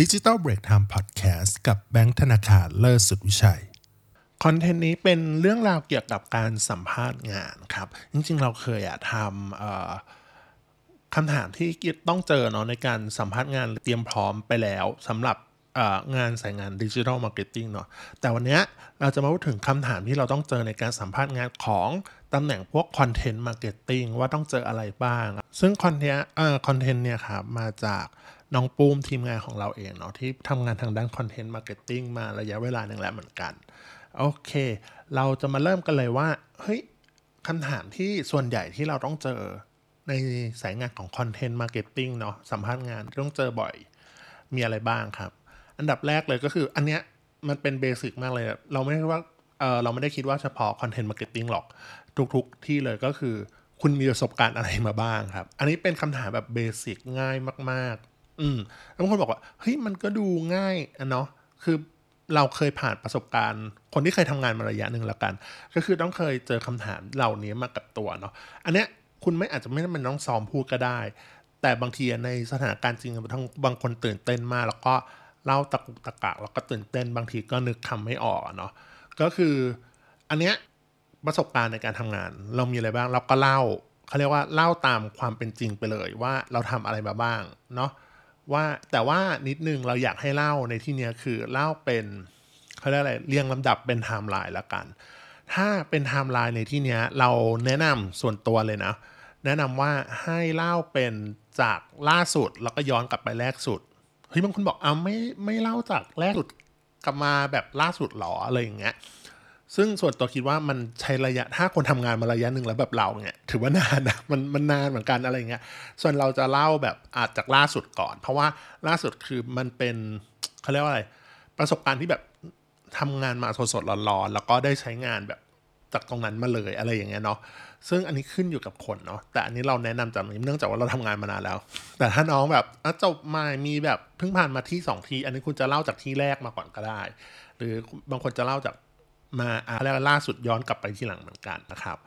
ดิจิ t a ลเบรกไทม์พอดแคสต์กับแบงค์ธนาคารเลิศสุดวิชัย content นี้เป็นเรื่องราวเกี่ยวกับการสัมภาษณ์งานครับ จริงๆ เราเคยอะทำคำถามที่ต้องเจอเนาะในการสัมภาษณ์งานเตรียมพร้อมไปแล้วสำหรับงานสายงาน digital marketing เนาะแต่วันนี้เราจะมาพูดถึงคำถามที่เราต้องเจอในการสัมภาษณ์งานของตำแหน่งพวก content marketing ว่าต้องเจออะไรบ้าง ซึ่ง content content เนี่ยครับมาจาก น้องปูมทีมงานของเราเองเนาะที่ทำงานทางด้าน content marketing มาระยะเวลาหนึ่งแล้วเหมือนกัน โอเค เราจะมาเริ่มกันเลยว่า เฮ้ยคำถามที่ส่วนใหญ่ที่เราต้องเจอในสายงานของ content marketing เนาะสัมภาษณ์งานต้องเจอบ่อยมีอะไรบ้างครับ อันดับแรกเลยก็คืออันเนี้ยมันเป็น basic มากเลย เราไม่ได้ว่าเออเราไม่ได้คิดว่าเฉพาะ content marketing หรอกทุก ๆ ที่เลยก็คือ คุณมีประสบการณ์อะไรมาบ้างครับ อันนี้เป็นคำถามแบบเบสิกง่ายมาก อืมบางคนบอกว่าเฮ้ยมันก็ดูง่ายอะเนาะคือเราเคยผ่านประสบการณ์ คนที่เคยทำงานมาระยะหนึ่งแล้วกัน ก็คือต้องเคยเจอคำถามเหล่านี้มากับตัวเนาะอันเนี้ยคุณไม่อาจจะไม่จำเป็นต้องซ้อมพูดก็ได้ แต่บางทีในสถานการณ์จริงทั้งบางคนตื่นเต้นมาก แล้วก็เล่าตะกุกตะกะแล้วก็ตื่นเต้นบางทีก็นึกคำไม่ออกเนาะก็คืออันเนี้ยประสบการณ์ในการทำงาน เรามีอะไรบ้างเราก็เล่าเขาเรียกว่าเล่าตามความเป็นจริงไปเลยว่าเราทำอะไรมาบ้างเนาะ ว่าแต่ว่านิดนึงเราอยากให้เล่าในที่นี้คือเล่าเป็นเขาเรียกอะไรเรียงลำดับเป็นไทม์ไลน์ละกัน ถ้าเป็นไทม์ไลน์ในที่นี้เราแนะนำส่วนตัวเลยนะ แนะนำว่าให้เล่าเป็นจากล่าสุดแล้วก็ย้อนกลับไปแรกสุดเฮ้ยบางคนบอกอ้าไม่ไม่เล่าจากแรกสุดกลับมาแบบล่าสุดหรออะไรอย่างเงี้ย ซึ่งส่วนตัวคิดว่ามันใช้ระยะถ้าคนทำงานมาระยะหนึ่งแล้วแบบเราเนี่ยถือว่านานนะมันมันนานเหมือนกันอะไรเงี้ยส่วนเราจะเล่าแบบอาจจากล่าสุดก่อน เพราะว่าล่าสุดคือมันเป็นเขาเรียกว่าอะไร ประสบการณ์ที่แบบทำงานมาสดๆร้อนๆแล้วก็ได้ใช้งานแบบจากตรงนั้นมาเลยอะไรอย่างเงี้ยเนาะซึ่งอันนี้ขึ้นอยู่กับคนเนาะแต่อันนี้เราแนะนำจากนี้เนื่องจากว่าเราทำงานมานานแล้ว แต่ถ้าน้องแบบจบมามีแบบเพิ่งผ่านมาที่สองทีอันนี้คุณจะเล่าจากที่แรกมาก่อนก็ได้ หรือบางคนจะเล่าจาก มาอะไรล่าสุดย้อนกลับไปที่หลังเหมือนกันนะครับ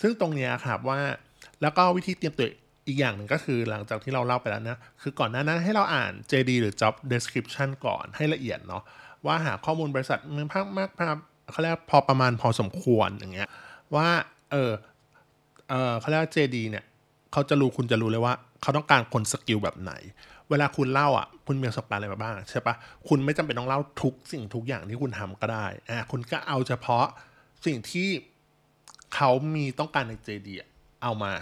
ซึ่งตรงนี้ครับว่าแล้วก็วิธีเตรียมตัวอีกอย่างหนึ่งก็คือหลังจากที่เราเล่าไปแล้วนะ คือก่อนหน้านั้นให้เราอ่าน JD หรือ Job Description ก่อนให้ละเอียดเนาะว่าหาข้อมูลบริษัทมันพักมากภาพเขาเรียกพอประมาณพอสมควรอย่างเงี้ยว่าเออเออเขาเรียกว่า JD เนี่ยเขาจะรู้คุณจะรู้เลยว่า เขาต้องการคนสกิลแบบไหน เวลาคุณเล่าอะ คุณมีประสบการณ์อะไรมาบ้างใช่ปะคุณไม่จำเป็นต้องเล่าทุกสิ่งทุกอย่างที่คุณทำก็ได้อ่าคุณก็เอาเฉพาะสิ่งที่เขามีต้องการในเจดีเอามา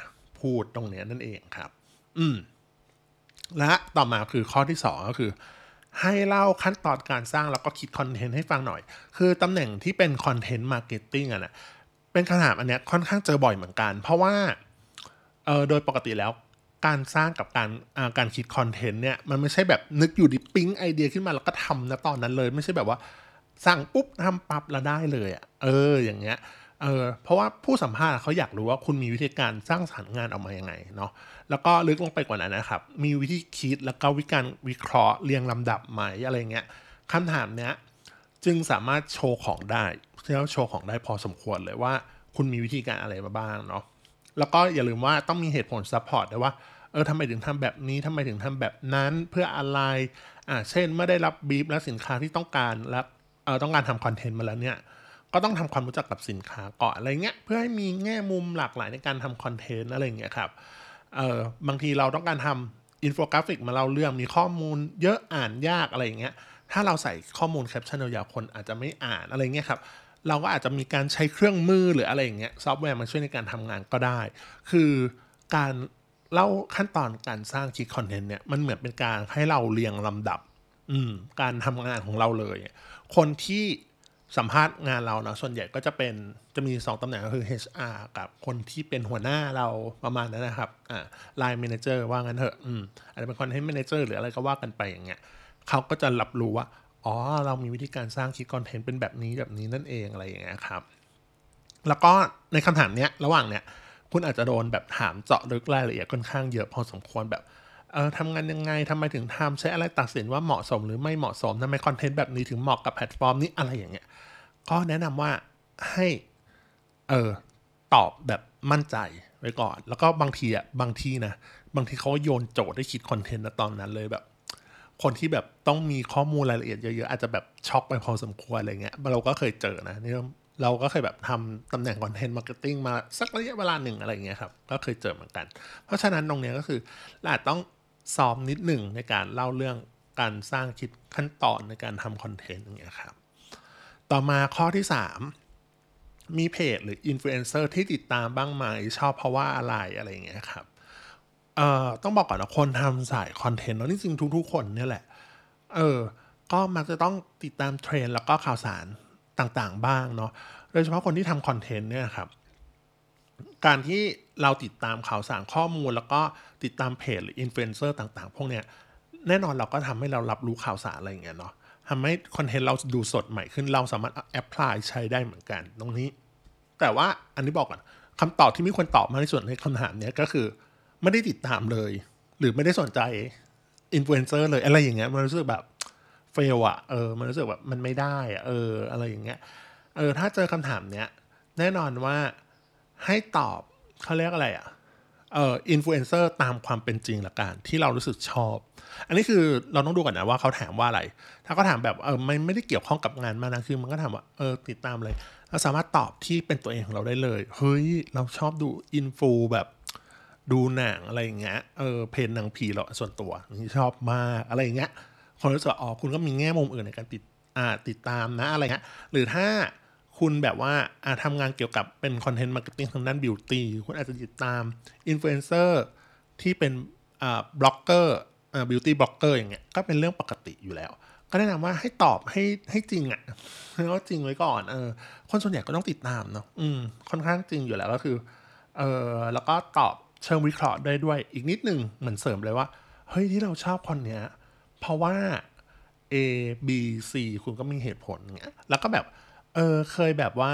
พูดตรงนี้นั่นเองครับ อืม และต่อมาคือข้อที่สองก็คือ ให้เล่าขั้นตอนการสร้างแล้วก็คิดคอนเทนต์ให้ฟังหน่อย คือตำแหน่งที่เป็น content marketing อะนะเป็นคำถามอันเนี้ยค่อนข้างเจอบ่อยเหมือนกัน เพราะว่าเออโดยปกติแล้ว การสร้างกับการการคิดคอนเทนต์เนี่ยมันไม่ใช่แบบนึกอยู่ดีๆ ปิ๊งไอเดียขึ้นมาแล้วก็ทำนะตอนนั้นเลย ไม่ใช่แบบว่าสั่งปุ๊บทำปั๊บแล้วได้เลยอะ่ะเอออย่างเงี้ยเออเพราะว่าผู้สัมภาษณ์เขาอยากรู้ว่าคุณมีวิธีการสร้างสรรค์งานออกมายังไงเนาะแล้วก็ลึกลงไปกว่านั้นนะครับ มีวิธีคิดแล้วก็วิการวิเคราะห์เรียงลำดับไหมอะไรเงี้ยคำถามเนี้ยจึงสามารถโชว์ของได้ที่เราโชว์ของได้พอสมควรเลยว่า คุณมีวิธีการอะไรมาบ้างเนาะ แล้วก็อย่าลืมว่าต้องมีเหตุผล support ด้วยว่าเออทำไมถึงทำแบบนี้ทำไมถึงทำแบบนั้นเพื่ออะไรอ่าเช่นเมื่อได้รับบีฟและสินค้าที่ต้องการและเออต้องการทำคอนเทนต์มาแล้วเนี่ยก็ต้องทำความรู้จักกับสินค้าก่อนอะไรเงี้ยเพื่อให้มีแง่มุมหลากหลายในการทำคอนเทนต์อะไรเงี้ยครับเออบางทีเราต้องการทำอินโฟกราฟิกมาเล่าเรื่องมีข้อมูลเยอะอ่านยากอะไรเงี้ยถ้าเราใส่ข้อมูลแคปชั่นยาวๆคนอาจจะไม่อ่านอะไรเงี้ยครับ เราก็อาจจะมีการใช้เครื่องมือหรืออะไรอย่างเงี้ยซอฟต์แวร์มาช่วยในการทำงานก็ได้ คือการเล่าขั้นตอนการสร้างคิดคอนเทนต์เนี่ยมันเหมือนเป็นการให้เราเรียงลำดับอืการทำงานของเราเลย คนที่สัมภาษณ์งานเราเนาะส่วนใหญ่ก็จะเป็นจะมี 2ตำแหน่งก็คือ HR กับคนที่เป็นหัวหน้าเราประมาณนั้นนะครับอ่า line manager ว่างั้นเถอะอืมอาจจะเป็น content manager หรืออะไรก็ว่ากันไปอย่างเงี้ยเขาก็จะรับรู้ว่า อ๋อ เรามีวิธีการสร้างคิดคอนเทนต์เป็นแบบนี้แบบนี้นั่นเองอะไรอย่างเงี้ยครับ แล้วก็ในคำถามเนี้ยระหว่างเนี้ยคุณอาจจะโดนแบบถามเจาะลึกรายละเอียดค่อนข้างเยอะพอสมควรแบบเออทำงานยังไงทำไมถึงทำใช้อะไรตัดสินว่าเหมาะสมหรือไม่เหมาะสมทำไมคอนเทนต์แบบนี้ถึงเหมาะกับแพลตฟอร์มนี้อะไรอย่างเงี้ยก็แนะนำว่าให้เออตอบแบบมั่นใจไว้ก่อน แล้วก็บางทีอะบางทีนะ บางทีเขาโยนโจทย์ให้คิดคอนเทนต์ตอนนั้นเลยแบบ คนที่แบบต้องมีข้อมูลรายละเอียดเยอะๆ อาจจะแบบช็อกไปพอสมควรอะไรเงี้ยเราก็เคยเจอนะนี่เราก็เคยแบบทำตำแหน่ง content marketing มาสักระยะเวลาหนึ่งอะไรเงี้ยครับ ก็เคยเจอเหมือนกัน เพราะฉะนั้นตรงเนี้ยก็คือเราต้องซ้อมนิดหนึ่งในการเล่าเรื่องการสร้างคิดขั้นตอนในการทำคอนเทนต์อย่างเงี้ยครับ ต่อมาข้อที่ 3 มีเพจหรืออินฟลูเอนเซอร์ที่ติดตามบ้างไหมชอบเพราะว่าอะไรอะไรเงี้ยครับ เอ่อต้องบอกก่อนนะคนทำสายคอนเทนต์เนาะนี่จริงทุก ๆ คนเนี่ยแหละ เออ ก็มักจะต้องติดตามเทรนด์แล้วก็ข่าวสารต่างๆ บ้างเนาะโดยเฉพาะคนที่ทำคอนเทนต์เนี่ยครับ การที่เราติดตามข่าวสารข้อมูล แล้วก็ติดตามเพจหรืออินฟลูเอนเซอร์ต่าง ๆ พวกเนี้ยแน่นอนเราก็ทำให้เรารับรู้ข่าวสารอะไรอย่างเงี้ยเนาะทำให้คอนเทนต์เราดูสดใหม่ขึ้นเราสามารถ apply ใช้ได้เหมือนกันตรงนี้ แต่ว่าอันนี้บอกก่อนคำตอบที่มีคนตอบมาในส่วนในคำถามเนี้ยก็คือ ไม่ได้ติดตามเลย หรือไม่ได้สนใจอินฟลูเอนเซอร์เลยอะไรอย่างเงี้ยมันรู้สึกแบบ fail อะเออมันรู้สึกแบบมันไม่ได้อะเออ อะไรอย่างเงี้ยเออถ้าเจอคำถามเนี้ย แน่นอนว่าให้ตอบเขาเรียกอะไรอะเอออินฟลูเอนเซอร์ตามความเป็นจริงละกันที่เรารู้สึกชอบ อันนี้คือเราต้องดูก่อนนะว่าเขาถามว่าอะไร ถ้าเขาถามแบบเออไม่ไม่ได้เกี่ยวข้องกับงานมานะคือมันก็ถามว่าเออติดตามเลยเราสามารถตอบที่เป็นตัวเองของเราได้เลย เฮ้ย เราชอบดูอินฟูแบบ ดูหนังอะไรอย่างเงี้ยเออเพนหนังผีเหราส่วนตัวนี่ชอบมากอะไรอย่างเงี้ยคนรู้สึกอ๋อคุณก็มีแง่มุมอื่นในการติดอ่าติดตามนะอะไรเงี้ยหรือถ้าคุณแบบว่าทำงานเกี่ยวกับเป็น content marketing ทางด้าน beauty คุณอาจจะติดตามอินฟลูเอนเซอร์ที่เป็นอ่าบล็อกเกอร์อ่า beauty blogger อย่างเงี้ยก็เป็นเรื่องปกติอยู่แล้ว ก็แนะนำว่าให้ตอบให้ให้จริงอะ่ะก็จริงไว้ก่อนเออคนส่วนใหญ่ก็ต้องติดตามเนาะอืมค่อนข้างจริงอยู่แล้วก็คือเออแล้วก็ตอบ เชิงวิเคราะห์ได้ด้วยอีกนิดหนึ่งเหมือนเสริมเลยว่า เฮ้ยที่เราชอบคนเนี้ย เพราะว่า A B C คุณก็มีเหตุผลเงี้ยแล้วก็แบบ เออเคยแบบว่า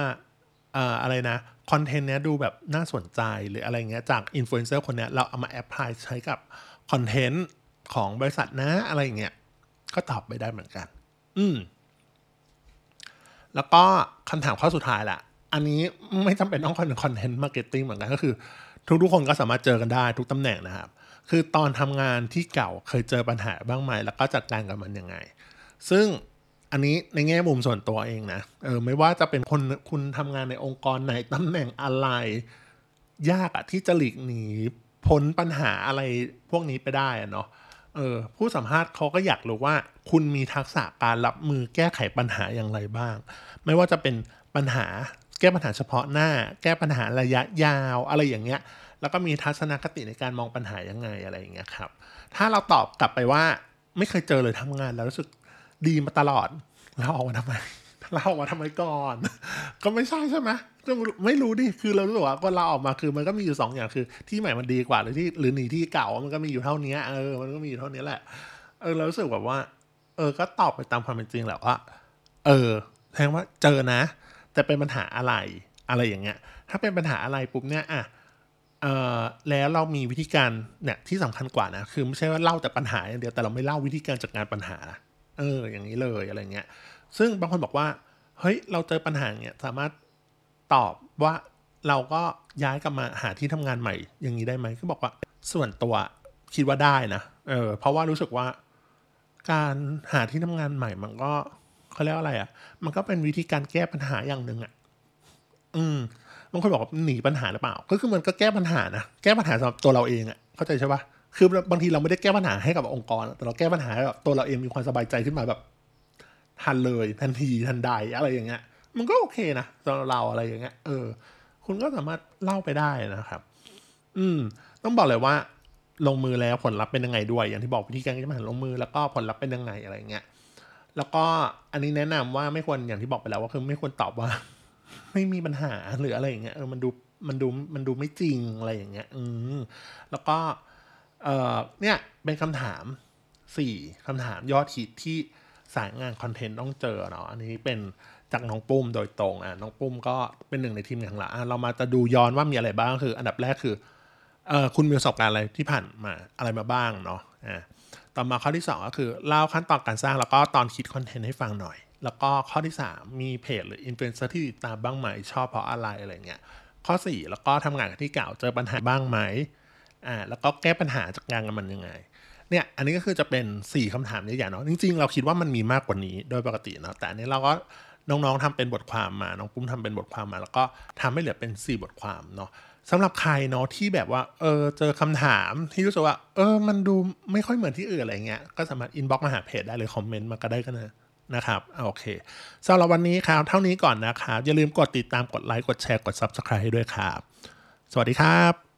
เอ่ออะไรนะ คอนเทนต์เนี้ยดูแบบน่าสนใจหรืออะไรเงี้ยจากอินฟลูเอนเซอร์คนเนี้ยเราเอามา apply ใช้กับคอนเทนต์ของบริษัทนะอะไรเงี้ยก็ตอบไปได้เหมือนกัน อืม แล้วก็คำถามข้อสุดท้ายแหละ อันนี้ไม่จำเป็นต้อง content marketing เหมือนกันก็คือ ทุกๆคนก็สามารถเจอกันได้ทุกตำแหน่งนะครับ คือตอนทำงานที่เก่าเคยเจอปัญหาบ้างไหมแล้วก็จัดการกับมันยังไง ซึ่งอันนี้ในแง่มุมส่วนตัวเองนะเออไม่ว่าจะเป็นคนคุณทำงานในองค์กรไหนตำแหน่งอะไร ยากอะที่จะหลีกหนีพ้นปัญหาอะไรพวกนี้ไปได้อะเนาะเออผู้สัมภาษณ์เขาก็อยากรู้ว่า คุณมีทักษะการรับมือแก้ไขปัญหาอย่างไรบ้าง ไม่ว่าจะเป็นปัญหา แก้ปัญหาเฉพาะหน้า แก้ปัญหาระยะยาว อะไรอย่างเงี้ย แล้วก็มีทัศนคติในการมองปัญหายังไงอะไรอย่างเงี้ยครับ ถ้าเราตอบกลับไปว่าไม่เคยเจอเลยทำงานแล้วรู้สึกดีมาตลอดเราออกมาทำไมเราออกมาทำไมก่อน ก็ไม่ใช่ใช่ไหมไม่รู้ดิคือเรารู้สึกว่าก็เราออกมาคือมันก็มีอยู่สองอย่างคือ ที่ใหม่มันดีกว่าหรือที่หรือหนีที่เก่ามันก็มีอยู่เท่านี้เออมันก็มีอยู่เท่านี้แหละเออเรารู้สึกแบบว่า เออ ก็ตอบไปตามความเป็นจริงแหละว่าเออแทงว่าเจอนะ แต่เป็นปัญหาอะไรอะไรอย่างเงี้ย ถ้าเป็นปัญหาอะไรปุ๊บเนี่ยอะเออแล้วเรามีวิธีการเนี่ยที่สำคัญกว่านะคือไม่ใช่ว่าเล่าแต่ปัญหาอย่างเดียวแต่เราไม่เล่าวิธีการจัดการปัญหาเอออย่างนี้เลยอะไรเงี้ย ซึ่งบางคนบอกว่าเฮ้ยเราเจอปัญหาเนี่ยสามารถตอบว่าเราก็ย้ายกลับมาหาที่ทำงานใหม่ อย่างนี้ได้ไหมก็บอกว่าส่วนตัวคิดว่าได้นะเออเพราะว่ารู้สึกว่า การหาที่ทำงานใหม่มันก็ เขาเรียกว่าอะไรอะ่ะ มันก็เป็นวิธีการแก้ปัญหาอย่างหนึ่งอะ่ะ อืมบางคนบอกว่าหนีปัญหาหรือเปล่า ก็คือมันก็แก้ปัญหานะแก้ปัญหาสำหรับตัวเราเองอะ่ะเข้าใจใช่ปะคือบางทีเราไม่ได้แก้ปัญหาให้กับองค์กร แต่เราแก้ปัญหาให้กับตัวเราเองมีความสบายใจขึ้นมาแบบ ทันเลยทันทีทันใดอะไรอย่างเงี้ย มันก็โอเคนะสำหรับเราอะไรอย่างเงี้ย เออ คุณก็สามารถเล่าไปได้นะครับ อืม ต้องบอกเลยว่า ลงมือแล้วผลลัพธ์เป็นยังไงด้วย อย่างที่บอกวิธีการแก้ปัญหาลงมือแล้วก็ผลลัพธ์เป็นยังไงอะไรเงี้ย แล้วก็อันนี้แนะนำว่าไม่ควรอย่างที่บอกไปแล้วว่าคือไม่ควรตอบว่า ไม่มีปัญหาหรืออะไรอย่างเงี้ยเออมันดูมันดูมันดูไม่จริงอะไรอย่างเงี้ย อืมแล้วก็เออเนี่ยเป็นคำถามสี่คำถามยอดฮิตที่สายงานคอนเทนต์ต้องเจอเนาะอันนี้เป็นจากน้องปุ้มโดยตรงอะน้องปุ้มก็เป็นหนึ่งในทีมงานละเรามาจะดูย้อนว่ามีอะไรบ้างคือ อันดับแรกคือเออคุณมีประสบการณ์อะไรที่ผ่านมาอะไรมาบ้างเนาะอ่า ต่อมาข้อที่ 2 ก็คือ เล่าขั้นตอนการสร้างแล้วก็ตอนคิดคอนเทนต์ให้ฟังหน่อย แล้วก็ข้อที่ 3 มีเพจหรืออินฟลูเอนเซอร์ที่ติดตามบ้างไหมชอบเพราะอะไรอะไรเงี้ยข้อ 4 แล้วก็ทำงานกับที่เก่าเจอปัญหาบ้างไหมอ่าแล้วก็แก้ปัญหาจากงานกับมันยังไงเนี่ยอันนี้ก็คือจะเป็น 4คำถามใหญ่ๆเนาะจริงๆ เราคิดว่ามันมีมากกว่านี้โดยปกติเนาะแต่อันนี้เราก็น้องๆทำเป็นบทความมา น้องปุ้มทำเป็นบทความมา แล้วก็ทำให้เหลือเป็น 4 บทความเนาะ สำหรับใครเนาะที่แบบว่าเออเจอคำถามที่รู้สึกว่า เออ มันดูไม่ค่อยเหมือนที่อื่นอะไรเงี้ย ก็สามารถอินบ็อกมาหาเพจได้เลยคอมเมนต์มาก็ได้กันนะนะครับโอเคสำหรับวันนี้ครับ เท่านี้ก่อนนะครับ อย่าลืมกดติดตามกดไลค์กดแชร์กด Subscribe ให้ด้วยครับ สวัสดีครับ